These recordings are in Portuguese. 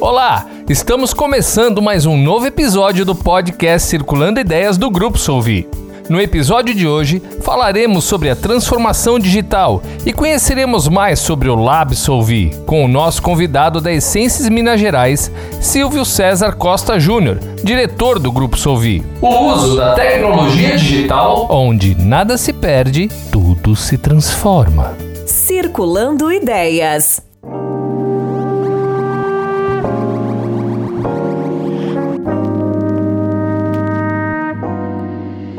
Olá, estamos começando mais um novo episódio do podcast Circulando Ideias do Grupo Solvi. No episódio de hoje, falaremos sobre a transformação digital e conheceremos mais sobre o Lab Solvi, com o nosso convidado da Essências Minas Gerais, Silvio César Costa Júnior, diretor do Grupo Solvi. O uso da tecnologia digital, onde nada se perde, tudo se transforma. Circulando Ideias.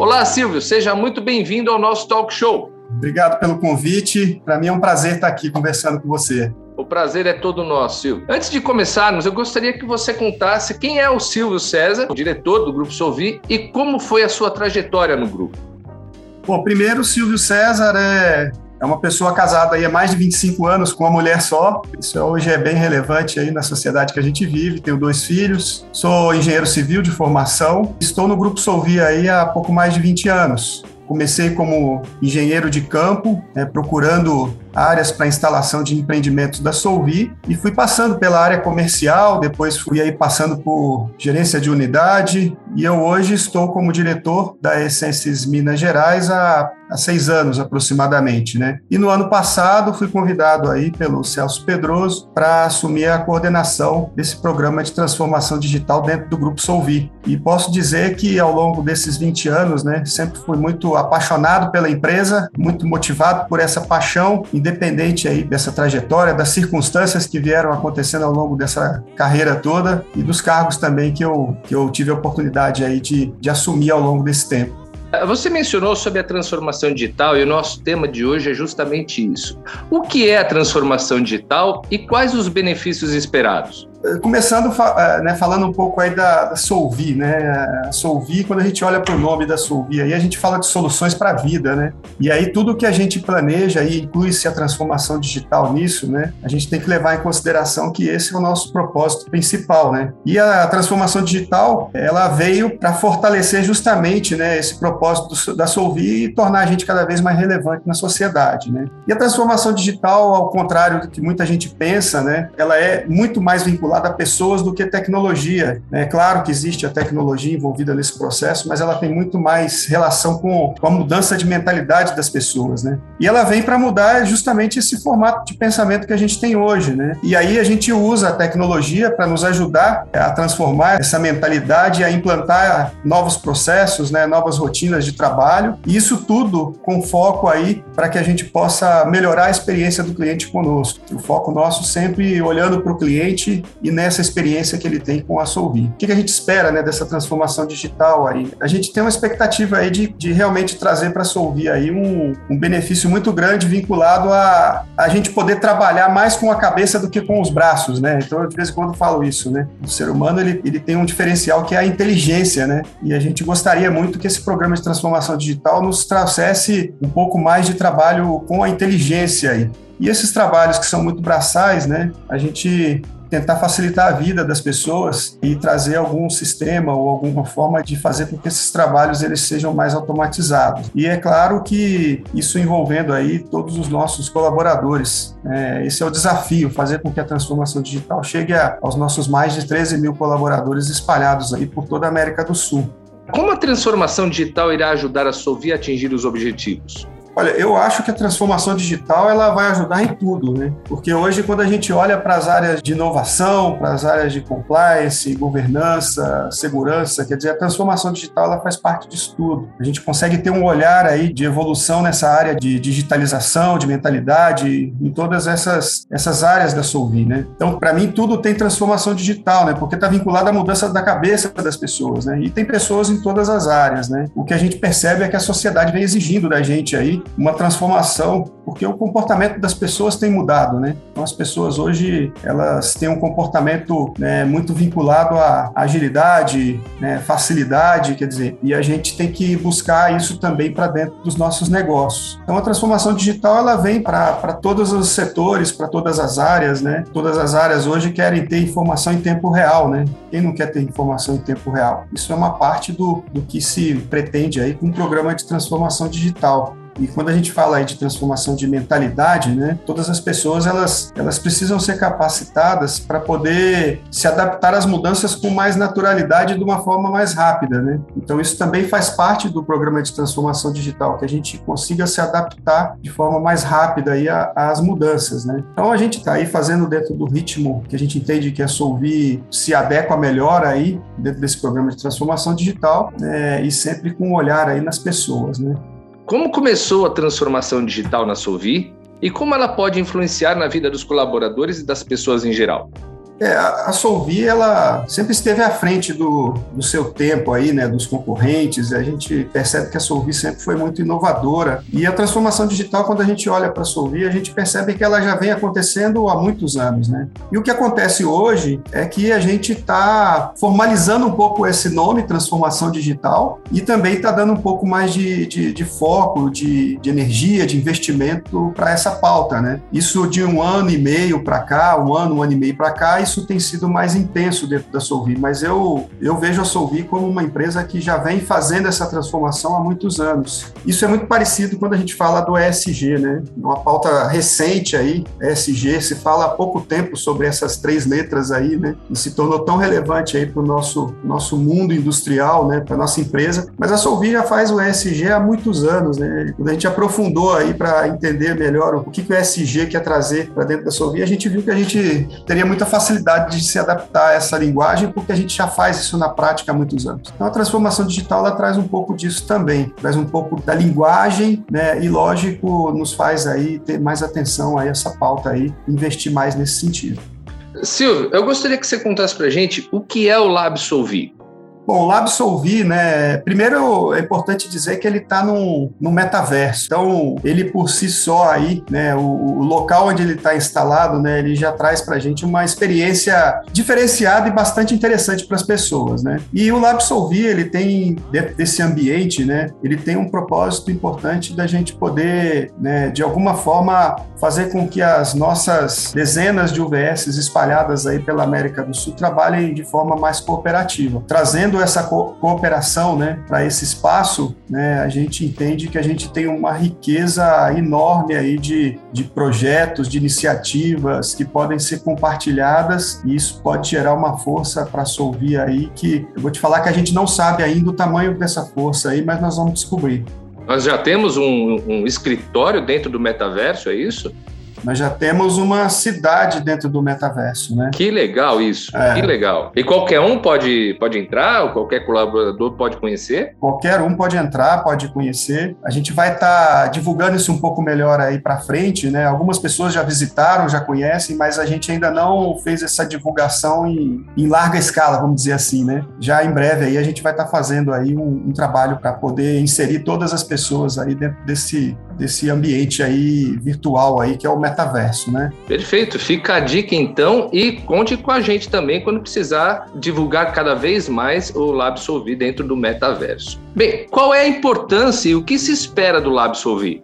Olá, Silvio, seja muito bem-vindo ao nosso talk show. Obrigado pelo convite. Para mim é um prazer estar aqui conversando com você. O prazer é todo nosso, Silvio. Antes de começarmos, eu gostaria que você contasse quem é o Silvio César, o diretor do Grupo Solvi, e como foi a sua trajetória no grupo. Bom, primeiro, Silvio César é é uma pessoa casada aí há mais de 25 anos com uma mulher só. Isso hoje é bem relevante aí na sociedade que a gente vive. Tenho dois filhos, sou engenheiro civil de formação. Estou no Grupo Solvi aí há pouco mais de 20 anos. Comecei como engenheiro de campo, né, procurando áreas para instalação de empreendimentos da Solvi e fui passando pela área comercial, depois fui aí passando por gerência de unidade e eu hoje estou como diretor da Essências Minas Gerais há, há seis anos aproximadamente, né? E no ano passado fui convidado aí pelo Celso Pedroso para assumir a coordenação desse programa de transformação digital dentro do Grupo Solvi. E posso dizer que ao longo desses 20 anos, né, sempre fui muito apaixonado pela empresa, muito motivado por essa paixão independente aí dessa trajetória, das circunstâncias que vieram acontecendo ao longo dessa carreira toda e dos cargos também que eu, que eu tive a oportunidade aí de, de assumir ao longo desse tempo. Você mencionou sobre a transformação digital e o nosso tema de hoje é justamente isso. O que é a transformação digital e quais os benefícios esperados? Começando eh, né, falando um pouco aí da, da Solvi, né? A Solvi, quando a gente olha para o nome da Solvi, aí a gente fala de soluções para a vida, né? E aí tudo que a gente planeja, aí inclui-se a transformação digital nisso, né? A gente tem que levar em consideração que esse é o nosso propósito principal, né? E a transformação digital, ela veio para fortalecer justamente, né, esse propósito da Solvi e tornar a gente cada vez mais relevante na sociedade, né? E a transformação digital, ao contrário do que muita gente pensa, né? Ela é muito mais vinculada vinculada a pessoas do que tecnologia. É claro que existe a tecnologia envolvida nesse processo, mas ela tem muito mais relação com, a mudança de mentalidade das pessoas, né? E ela vem para mudar justamente esse formato de pensamento que a gente tem hoje, né? E aí a gente usa a tecnologia para nos ajudar a transformar essa mentalidade, a implantar novos processos, né? Novas rotinas de trabalho. E isso tudo com foco aí para que a gente possa melhorar a experiência do cliente conosco. O foco nosso sempre olhando para o cliente e nessa experiência que ele tem com a Solvi. O que a gente espera né, dessa transformação digital aí? A gente tem uma expectativa aí de, de realmente trazer para a Solvi aí um, um, benefício muito grande vinculado a a gente poder trabalhar mais com a cabeça do que com os braços, né? Então, eu de vez em quando falo isso, né? O ser humano, ele, ele tem um diferencial que é a inteligência, né? E a gente gostaria muito que esse programa de transformação digital nos trouxesse um pouco mais de trabalho com a inteligência aí. E esses trabalhos que são muito braçais, né? A gente tentar facilitar a vida das pessoas e trazer algum sistema ou alguma forma de fazer com que esses trabalhos eles sejam mais automatizados. E é claro que isso envolvendo aí todos os nossos colaboradores. É, esse é o desafio, fazer com que a transformação digital chegue a, aos nossos mais de 13 mil colaboradores espalhados aí por toda a América do Sul. Como a transformação digital irá ajudar a Sovi a atingir os objetivos? Olha, eu acho que a transformação digital ela vai ajudar em tudo, né? Porque hoje, quando a gente olha para as áreas de inovação, para as áreas de compliance, governança, segurança, quer dizer, a transformação digital ela faz parte disso tudo. A gente consegue ter um olhar aí de evolução nessa área de digitalização, de mentalidade, em todas essas, essas áreas da Solvi, né? Então, para mim, tudo tem transformação digital, né? Porque está vinculado à mudança da cabeça das pessoas, né? E tem pessoas em todas as áreas, né? O que a gente percebe é que a sociedade vem exigindo da gente aí uma transformação, porque o comportamento das pessoas tem mudado, né? Então as pessoas hoje elas têm um comportamento né, muito vinculado à agilidade, né, facilidade, quer dizer, e a gente tem que buscar isso também para dentro dos nossos negócios. Então a transformação digital ela vem para todos os setores, para todas as áreas, né? Todas as áreas hoje querem ter informação em tempo real, né? Quem não quer ter informação em tempo real? Isso é uma parte do, do que se pretende aí com o programa de transformação digital. E quando a gente fala aí de transformação de mentalidade, né, todas as pessoas elas, elas precisam ser capacitadas para poder se adaptar às mudanças com mais naturalidade de uma forma mais rápida, né? Então isso também faz parte do programa de transformação digital, que a gente consiga se adaptar de forma mais rápida aí às mudanças, né? Então a gente está aí fazendo dentro do ritmo que a gente entende que a Solvi se adequa melhor aí dentro desse programa de transformação digital né, e sempre com um olhar aí nas pessoas, né? Como começou a transformação digital na Solvi e como ela pode influenciar na vida dos colaboradores e das pessoas em geral? É, a Solvi, ela sempre esteve à frente do, do seu tempo aí, né, dos concorrentes, a gente percebe que a Solvi sempre foi muito inovadora, e a transformação digital, quando a gente olha para a Solvi, a gente percebe que ela já vem acontecendo há muitos anos, né, e o que acontece hoje é que a gente está formalizando um pouco esse nome, transformação digital, e também está dando um pouco mais de, de, de foco, de, de energia, de investimento para essa pauta, né, isso de um ano e meio para cá, um ano, um ano e meio para cá, isso tem sido mais intenso dentro da Solvi, mas eu, eu vejo a Solvi como uma empresa que já vem fazendo essa transformação há muitos anos. Isso é muito parecido quando a gente fala do ESG, né? Uma pauta recente aí, ESG, se fala há pouco tempo sobre essas três letras aí, né? E se tornou tão relevante aí para o nosso, nosso mundo industrial, né? Para nossa empresa. Mas a Solvi já faz o ESG há muitos anos, né? Quando a gente aprofundou aí para entender melhor o que, que o ESG quer trazer para dentro da Solvi, a gente viu que a gente teria muita facilidade facilidade de se adaptar a essa linguagem, porque a gente já faz isso na prática há muitos anos. Então, a transformação digital ela traz um pouco disso também, traz um pouco da linguagem, né? E lógico, nos faz aí ter mais atenção a essa pauta aí, investir mais nesse sentido. Silvio, eu gostaria que você contasse para gente o que é o Lab Solvi. Bom, o LabSolvi, né? Primeiro é importante dizer que ele está no, no metaverso. Então, ele por si só aí, né? O, o local onde ele está instalado, né? Ele já traz para a gente uma experiência diferenciada e bastante interessante para as pessoas, né? E o LabSolvi, ele tem dentro desse ambiente, né? Ele tem um propósito importante da gente poder, né? De alguma forma fazer com que as nossas dezenas de UVS espalhadas aí pela América do Sul trabalhem de forma mais cooperativa, trazendo essa co cooperação né, para esse espaço, né, a gente entende que a gente tem uma riqueza enorme aí de, de projetos, de iniciativas que podem ser compartilhadas e isso pode gerar uma força para solver aí que eu vou te falar que a gente não sabe ainda o tamanho dessa força aí, mas nós vamos descobrir. Nós já temos um, um escritório dentro do metaverso, é isso? Nós já temos uma cidade dentro do metaverso, né? Que legal isso, é. que legal. E qualquer um pode, pode entrar, ou qualquer colaborador pode conhecer? Qualquer um pode entrar, pode conhecer. A gente vai estar tá divulgando isso um pouco melhor aí para frente, né? Algumas pessoas já visitaram, já conhecem, mas a gente ainda não fez essa divulgação em, em larga escala, vamos dizer assim, né? Já em breve aí a gente vai estar tá fazendo aí um, um trabalho para poder inserir todas as pessoas aí dentro desse, desse ambiente aí virtual aí que é o metaverso, né? Perfeito. Fica a dica então e conte com a gente também quando precisar divulgar cada vez mais o LabSolvi dentro do metaverso. Bem, qual é a importância e o que se espera do LabSolvi?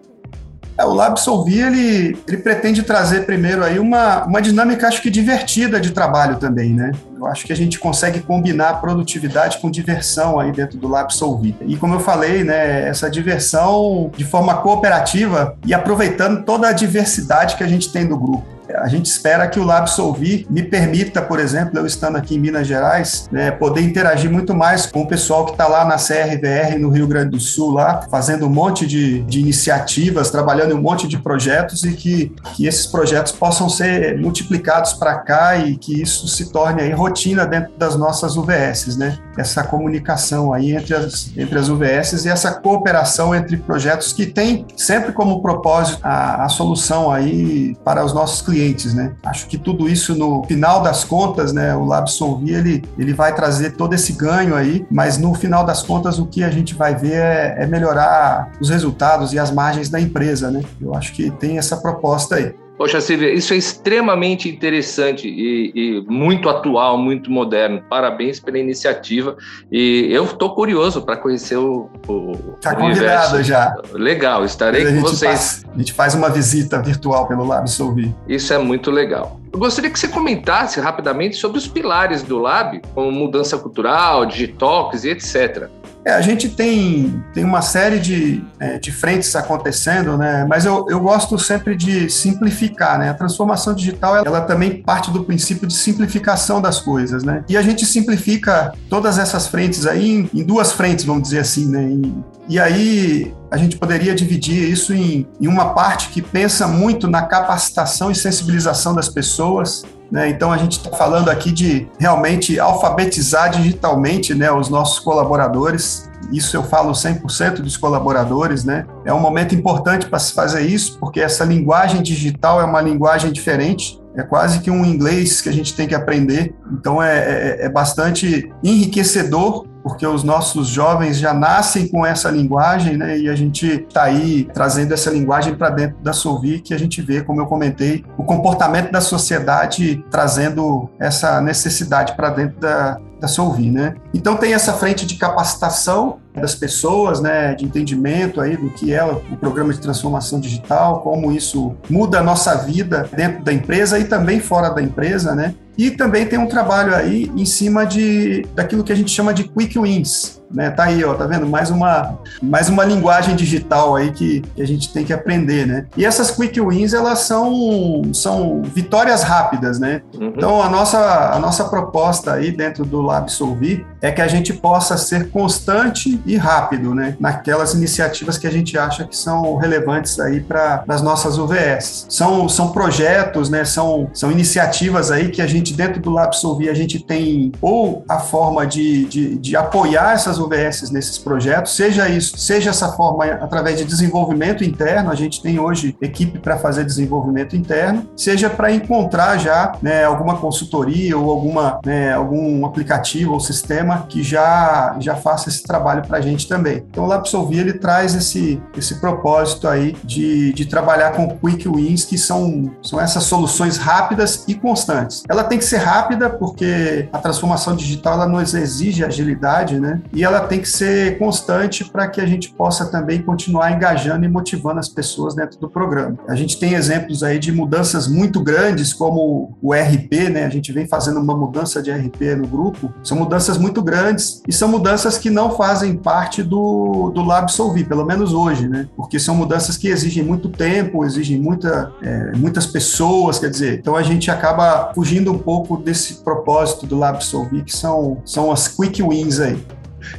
É, o LabSolvi, ele, ele pretende trazer primeiro aí uma, uma dinâmica, acho que divertida de trabalho também, né? Eu acho que a gente consegue combinar produtividade com diversão aí dentro do LabSolvi. E como eu falei, né, essa diversão de forma cooperativa e aproveitando toda a diversidade que a gente tem do grupo. A gente espera que o Lab Solvi me permita, por exemplo, eu estando aqui em Minas Gerais, né, poder interagir muito mais com o pessoal que está lá na CRVR no Rio Grande do Sul, lá, fazendo um monte de, de iniciativas, trabalhando em um monte de projetos e que, que esses projetos possam ser multiplicados para cá e que isso se torne aí rotina dentro das nossas UVSs, né? Essa comunicação aí entre as, entre as UVSs e essa cooperação entre projetos que tem sempre como propósito a, a solução aí para os nossos clientes clientes, né? Acho que tudo isso no final das contas, né, o LabSolvi ele, ele vai trazer todo esse ganho aí, mas no final das contas o que a gente vai ver é, é melhorar os resultados e as margens da empresa, né? Eu acho que tem essa proposta aí. Poxa, Silvia, isso é extremamente interessante e, e, muito atual, muito moderno. Parabéns pela iniciativa. E eu estou curioso para conhecer o, o Está convidado já. Legal, estarei com vocês. Faz, a gente faz uma visita virtual pelo Lab Solvi. Isso é muito legal. Eu gostaria que você comentasse rapidamente sobre os pilares do Lab, como mudança cultural, digitalks e etc. É, a gente tem, tem uma série de, é, de frentes acontecendo, né? Mas eu, eu gosto sempre de simplificar, né? A transformação digital, ela, ela também parte do princípio de simplificação das coisas, né? E a gente simplifica todas essas frentes aí em, em duas frentes, vamos dizer assim, né? E, e aí a gente poderia dividir isso em, em uma parte que pensa muito na capacitação e sensibilização das pessoas, né? Então a gente está falando aqui de realmente alfabetizar digitalmente né, os nossos colaboradores. Isso eu falo 100% dos colaboradores, né? É um momento importante para se fazer isso, porque essa linguagem digital é uma linguagem diferente, é quase que um inglês que a gente tem que aprender. Então é, é, é bastante enriquecedor porque os nossos jovens já nascem com essa linguagem, né? E a gente está aí trazendo essa linguagem para dentro da Solvi, que a gente vê, como eu comentei, o comportamento da sociedade trazendo essa necessidade para dentro da, da Solvi, né? Então tem essa frente de capacitação das pessoas, né, de entendimento aí do que é o programa de transformação digital, como isso muda a nossa vida dentro da empresa e também fora da empresa, né? E também tem um trabalho aí em cima de daquilo que a gente chama de quick wins, né? Tá aí, ó, tá vendo? Mais uma, mais uma linguagem digital aí que, que, a gente tem que aprender, né? E essas quick wins, elas são, são vitórias rápidas, né? Uhum. Então, a nossa, a nossa proposta aí dentro do Lab Solvi é que a gente possa ser constante e rápido, né? Naquelas iniciativas que a gente acha que são relevantes aí para as nossas UVS. São, são projetos, né? São, são iniciativas aí que a gente, dentro do Lab Solvi, a gente tem ou a forma de, de, de apoiar essas as UVS nesses projetos, seja isso, seja essa forma através de desenvolvimento interno, a gente tem hoje equipe para fazer desenvolvimento interno, seja para encontrar já né, alguma consultoria ou alguma, né, algum aplicativo ou sistema que já, já faça esse trabalho para a gente também. Então o LabSolvi ele traz esse, esse propósito aí de, de trabalhar com quick wins, que são, são essas soluções rápidas e constantes. Ela tem que ser rápida porque a transformação digital ela nos exige agilidade, né? E ela tem que ser constante para que a gente possa também continuar engajando e motivando as pessoas dentro do programa. A gente tem exemplos aí de mudanças muito grandes, como o RP, né? A gente vem fazendo uma mudança de RP no grupo. São mudanças muito grandes e são mudanças que não fazem parte do, do Lab Solvi, pelo menos hoje, né? Porque são mudanças que exigem muito tempo, exigem muita, é, muitas pessoas, quer dizer, então a gente acaba fugindo um pouco desse propósito do Lab Solvi, que são, são as quick wins aí.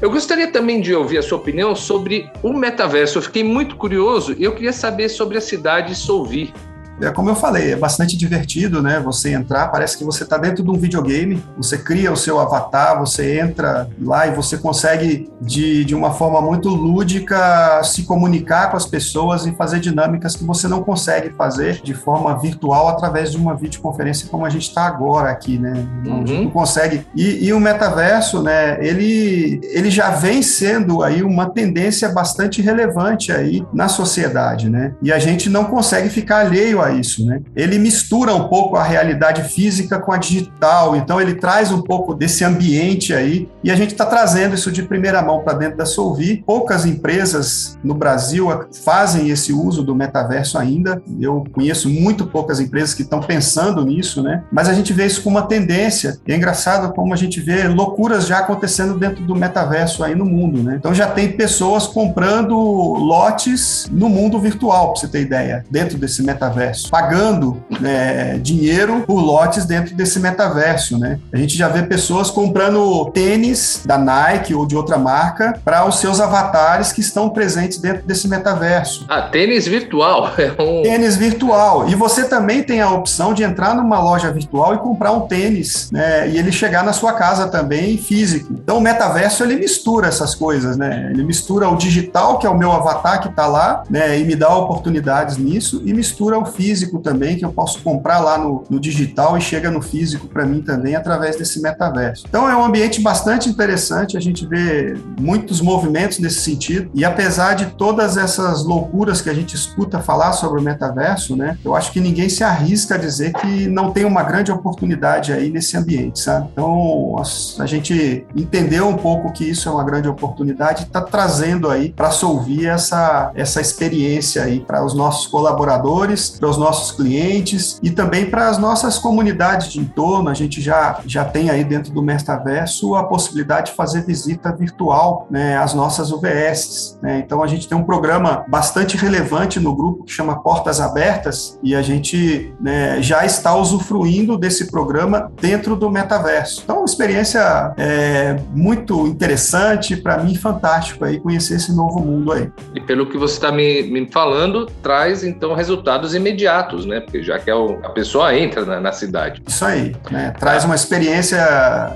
Eu gostaria também de ouvir a sua opinião sobre o metaverso. Eu fiquei muito curioso e eu queria saber sobre a cidade Solvi é como eu falei, é bastante divertido, né? Você entrar, parece que você está dentro de um videogame, você cria o seu avatar, você entra lá e você consegue, de, de uma forma muito lúdica, se comunicar com as pessoas e fazer dinâmicas que você não consegue fazer de forma virtual através de uma videoconferência como a gente está agora aqui, né? Uhum. A gente não consegue. E, e o metaverso, né? Ele, ele já vem sendo aí uma tendência bastante relevante aí na sociedade, né? E a gente não consegue ficar alheio a isso, né? Ele mistura um pouco a realidade física com a digital, então ele traz um pouco desse ambiente aí e a gente está trazendo isso de primeira mão para dentro da Solvi. Poucas empresas no Brasil fazem esse uso do metaverso ainda. Eu conheço muito poucas empresas que estão pensando nisso, né? Mas a gente vê isso como uma tendência. E é engraçado como a gente vê loucuras já acontecendo dentro do metaverso aí no mundo, né? Então já tem pessoas comprando lotes no mundo virtual, para você ter ideia, dentro desse metaverso metaverso, pagando né, dinheiro por lotes dentro desse metaverso, né? A gente já vê pessoas comprando tênis da Nike ou de outra marca para os seus avatares que estão presentes dentro desse metaverso. Ah, tênis virtual. É um... Tênis virtual. E você também tem a opção de entrar numa loja virtual e comprar um tênis, né? E ele chegar na sua casa também físico. Então o metaverso ele mistura essas coisas, né? Ele mistura o digital, que é o meu avatar que está lá, né? E me dá oportunidades nisso, e mistura o físico físico também, que eu posso comprar lá no, no digital e chega no físico para mim também através desse metaverso. Então é um ambiente bastante interessante, a gente vê muitos movimentos nesse sentido, e apesar de todas essas loucuras que a gente escuta falar sobre o metaverso, né, eu acho que ninguém se arrisca a dizer que não tem uma grande oportunidade aí nesse ambiente, sabe? Então a, gente entendeu um pouco que isso é uma grande oportunidade e está trazendo aí para Solvir essa, essa experiência aí para os nossos colaboradores, para os nossos clientes e também para as nossas comunidades de entorno. A gente já, já tem aí dentro do Mestaverso a possibilidade de fazer visita virtual né, às nossas UBSs. Né? Então a gente tem um programa bastante relevante no grupo que chama Portas Abertas e a gente né, já está usufruindo desse programa dentro do metaverso. Então, uma experiência é, muito interessante, para mim, fantástico aí conhecer esse novo mundo aí. E pelo que você está me, me, falando, traz então resultados imediatos, né? Porque já que é o, a pessoa entra na, na, cidade. Isso aí, né? Traz uma experiência.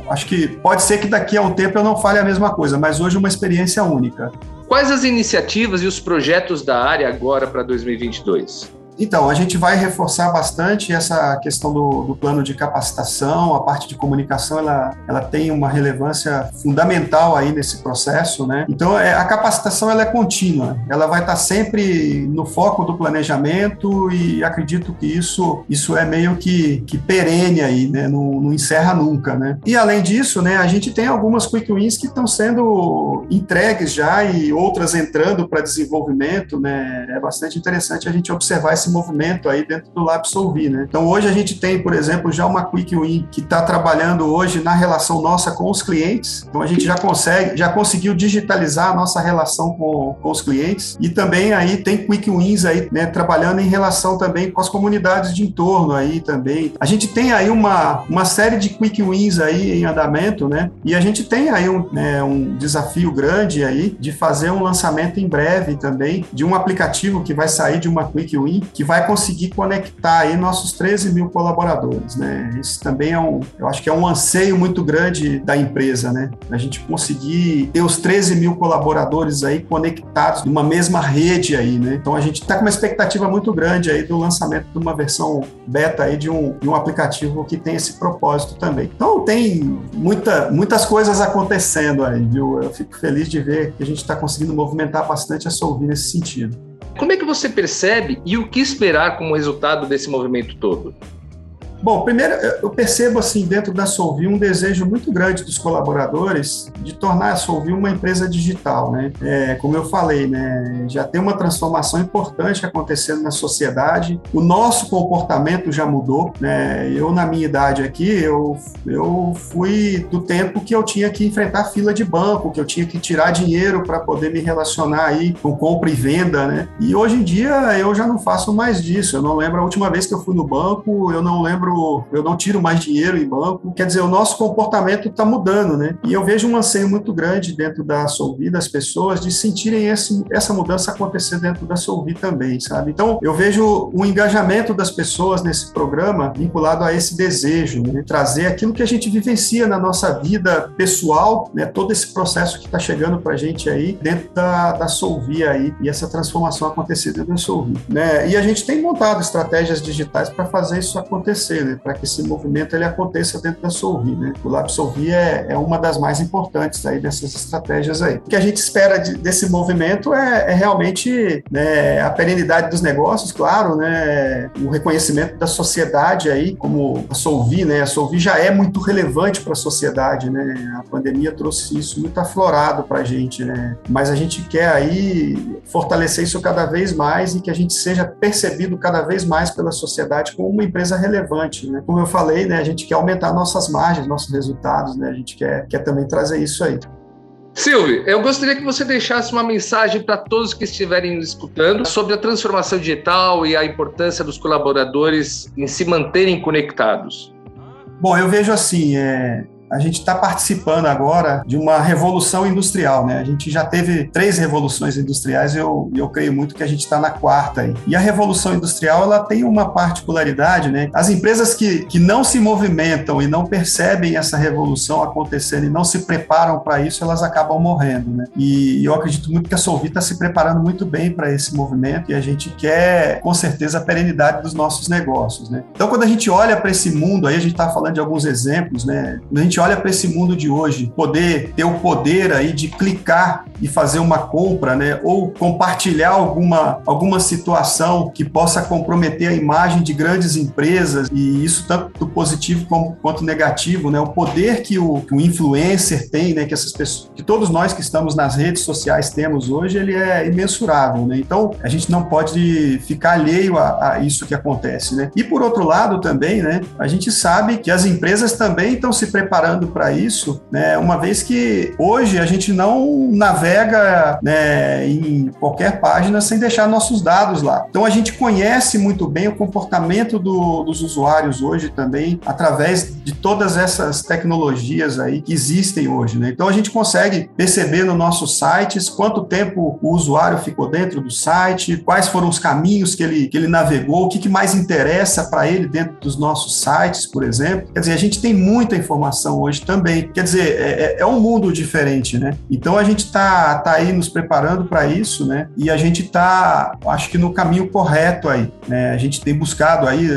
Acho que pode ser que daqui a um tempo eu não fale a mesma coisa, mas hoje uma experiência única. Quais as iniciativas e os projetos da área agora para 2022? Então, a gente vai reforçar bastante essa questão do, do, plano de capacitação, a parte de comunicação, ela, ela tem uma relevância fundamental aí nesse processo, né? Então, é, a capacitação, ela é contínua, ela vai estar sempre no foco do planejamento e acredito que isso, isso é meio que, que perene aí, né? Não, não encerra nunca, né? E, além disso, né, a gente tem algumas quick wins que estão sendo entregues já e outras entrando para desenvolvimento, né? É bastante interessante a gente observar esse movimento aí dentro do LabSolvi, né? Então hoje a gente tem, por exemplo, já uma Quick Win que está trabalhando hoje na relação nossa com os clientes. Então a gente já consegue, já conseguiu digitalizar a nossa relação com, com os clientes e também aí tem Quick Wins aí, né, trabalhando em relação também com as comunidades de entorno aí também. A gente tem aí uma, uma série de Quick Wins aí em andamento, né? E a gente tem aí um, né, um desafio grande aí de fazer um lançamento em breve também de um aplicativo que vai sair de uma Quick Win que vai conseguir conectar aí nossos 13 mil colaboradores, né? Isso também é um, eu acho que é um anseio muito grande da empresa, né? A gente conseguir ter os 13 mil colaboradores aí conectados numa mesma rede aí, né? Então a gente está com uma expectativa muito grande aí do lançamento de uma versão beta aí de um, de um aplicativo que tem esse propósito também. Então tem muita, muitas coisas acontecendo aí, viu? Eu fico feliz de ver que a gente está conseguindo movimentar bastante a Solvi nesse sentido. Como é que você percebe e o que esperar como resultado desse movimento todo? Bom, primeiro eu percebo assim dentro da Solvi um desejo muito grande dos colaboradores de tornar a Solvi uma empresa digital, né? É, como eu falei, né? Já tem uma transformação importante acontecendo na sociedade. O nosso comportamento já mudou, né? Eu na minha idade aqui eu eu fui do tempo que eu tinha que enfrentar fila de banco, que eu tinha que tirar dinheiro para poder me relacionar aí com compra e venda, né? E hoje em dia eu já não faço mais disso. Eu não lembro a última vez que eu fui no banco, eu não lembro eu não tiro mais dinheiro em banco. Quer dizer, o nosso comportamento está mudando, né? E eu vejo um anseio muito grande dentro da Solvi, das pessoas, de sentirem esse, essa mudança acontecer dentro da Solvi também, sabe? Então, eu vejo o engajamento das pessoas nesse programa vinculado a esse desejo, né? trazer aquilo que a gente vivencia na nossa vida pessoal, né? Todo esse processo que está chegando para a gente aí dentro da, da Solvi aí e essa transformação acontecer dentro da Solvi, né? E a gente tem montado estratégias digitais para fazer isso acontecer né, para que esse movimento ele aconteça dentro da Solvi. Né? O Lab Solvi é, é uma das mais importantes aí dessas estratégias aí. O que a gente espera de, desse movimento é, é realmente né, a perenidade dos negócios, claro, né, o reconhecimento da sociedade aí, como a Solvi, né, a Solvi já é muito relevante para a sociedade, né, a pandemia trouxe isso muito aflorado para a gente, né, mas a gente quer aí fortalecer isso cada vez mais e que a gente seja percebido cada vez mais pela sociedade como uma empresa relevante relevante. Né? Como eu falei, né, a gente quer aumentar nossas margens, nossos resultados, né? a gente quer, quer também trazer isso aí. Silvio, eu gostaria que você deixasse uma mensagem para todos que estiverem escutando sobre a transformação digital e a importância dos colaboradores em se manterem conectados. Bom, eu vejo assim, é, a gente está participando agora de uma revolução industrial, né? A gente já teve três revoluções industriais e eu, eu creio muito que a gente está na quarta aí. E a revolução industrial, ela tem uma particularidade, né? As empresas que, que não se movimentam e não percebem essa revolução acontecendo e não se preparam para isso, elas acabam morrendo, né? E eu acredito muito que a Solvi está se preparando muito bem para esse movimento e a gente quer, com certeza, a perenidade dos nossos negócios, né? Então, quando a gente olha para esse mundo aí, a gente está falando de alguns exemplos, né? Quando a gente olha para esse mundo de hoje, poder ter o poder aí de clicar e fazer uma compra, né? Ou compartilhar alguma, alguma situação que possa comprometer a imagem de grandes empresas, e isso tanto positivo como, quanto negativo, né? O poder que o, que o influencer tem, né? Que essas pessoas, que todos nós que estamos nas redes sociais temos hoje, ele é imensurável, né? Então, a gente não pode ficar alheio a, a isso que acontece, né? E por outro lado também, né? A gente sabe que as empresas também estão se preparando para isso, né? Uma vez que hoje a gente não navega né, em qualquer página sem deixar nossos dados lá. Então a gente conhece muito bem o comportamento do, dos usuários hoje também através de todas essas tecnologias aí que existem hoje, né? Então a gente consegue perceber no nossos sites quanto tempo o usuário ficou dentro do site, quais foram os caminhos que ele, que ele navegou, o que, que mais interessa para ele dentro dos nossos sites, por exemplo. Quer dizer, a gente tem muita informação hoje também. Quer dizer, é, é, é um mundo diferente, né? Então a gente está tá aí nos preparando para isso, né? E a gente está, acho que no caminho correto aí, né? A gente tem buscado aí,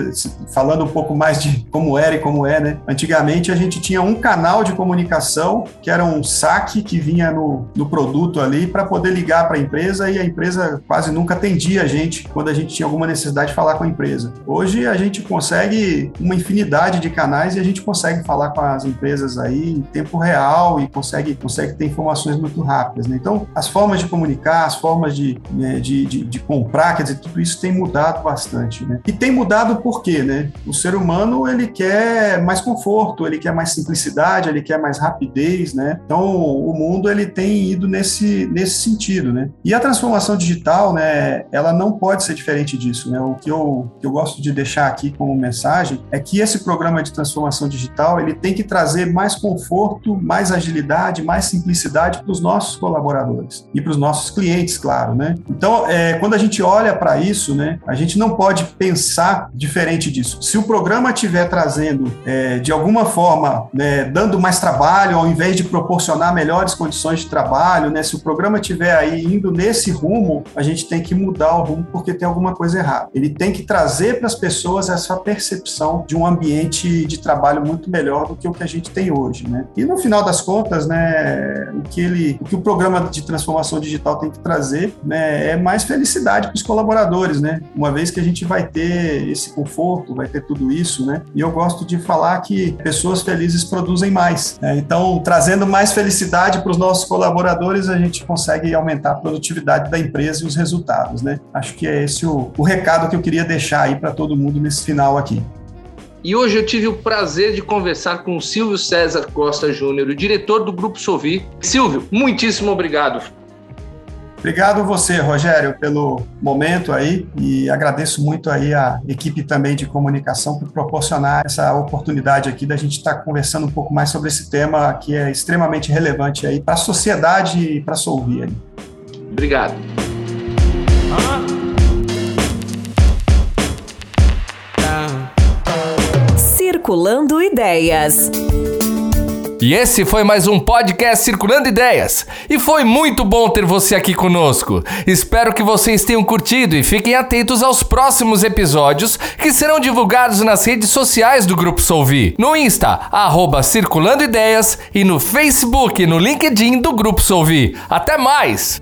falando um pouco mais de como era e como é, né? Antigamente a gente tinha um canal de comunicação que era um saque que vinha no, no produto ali para poder ligar para a empresa e a empresa quase nunca atendia a gente quando a gente tinha alguma necessidade de falar com a empresa. Hoje a gente consegue uma infinidade de canais e a gente consegue falar com as empresas aí em tempo real e consegue, consegue ter informações muito rápidas. Né? Então, as formas de comunicar, as formas de, né, de, de, de, comprar, quer dizer, tudo isso tem mudado bastante. Né? E tem mudado por quê? Né? O ser humano ele quer mais conforto, ele quer mais simplicidade, ele quer mais rapidez. Né? Então, o mundo ele tem ido nesse, nesse sentido. Né? E a transformação digital, né, ela não pode ser diferente disso. Né? O que eu, que eu gosto de deixar aqui como mensagem é que esse programa de transformação digital ele tem que trazer mais conforto, mais agilidade, mais simplicidade para os nossos colaboradores e para os nossos clientes, claro, né? Então, é, quando a gente olha para isso, né, a gente não pode pensar diferente disso. Se o programa estiver trazendo, é, de alguma forma, né, dando mais trabalho, ao invés de proporcionar melhores condições de trabalho, né, se o programa estiver aí indo nesse rumo, a gente tem que mudar o rumo porque tem alguma coisa errada. Ele tem que trazer para as pessoas essa percepção de um ambiente de trabalho muito melhor do que o que a gente tem hoje, né? E no final das contas, né, o que ele, o que o programa de transformação digital tem que trazer, né, é mais felicidade para os colaboradores, né? Uma vez que a gente vai ter esse conforto, vai ter tudo isso, né? E eu gosto de falar que pessoas felizes produzem mais. Né? Então, trazendo mais felicidade para os nossos colaboradores, a gente consegue aumentar a produtividade da empresa e os resultados, né? Acho que é esse o, o recado que eu queria deixar aí para todo mundo nesse final aqui. E hoje eu tive o prazer de conversar com o Silvio César Costa Júnior, o diretor do Grupo Sovi. Silvio, muitíssimo obrigado. Obrigado você, Rogério, pelo momento aí e agradeço muito aí a equipe também de comunicação por proporcionar essa oportunidade aqui da gente estar conversando um pouco mais sobre esse tema que é extremamente relevante aí para a sociedade e para a Solvia. Obrigado. Circulando Ideias. E esse foi mais um podcast Circulando Ideias. E foi muito bom ter você aqui conosco. Espero que vocês tenham curtido e fiquem atentos aos próximos episódios que serão divulgados nas redes sociais do Grupo Solvi. No Insta, arroba Circulando Ideias e no Facebook e no LinkedIn do Grupo Solvi. Até mais!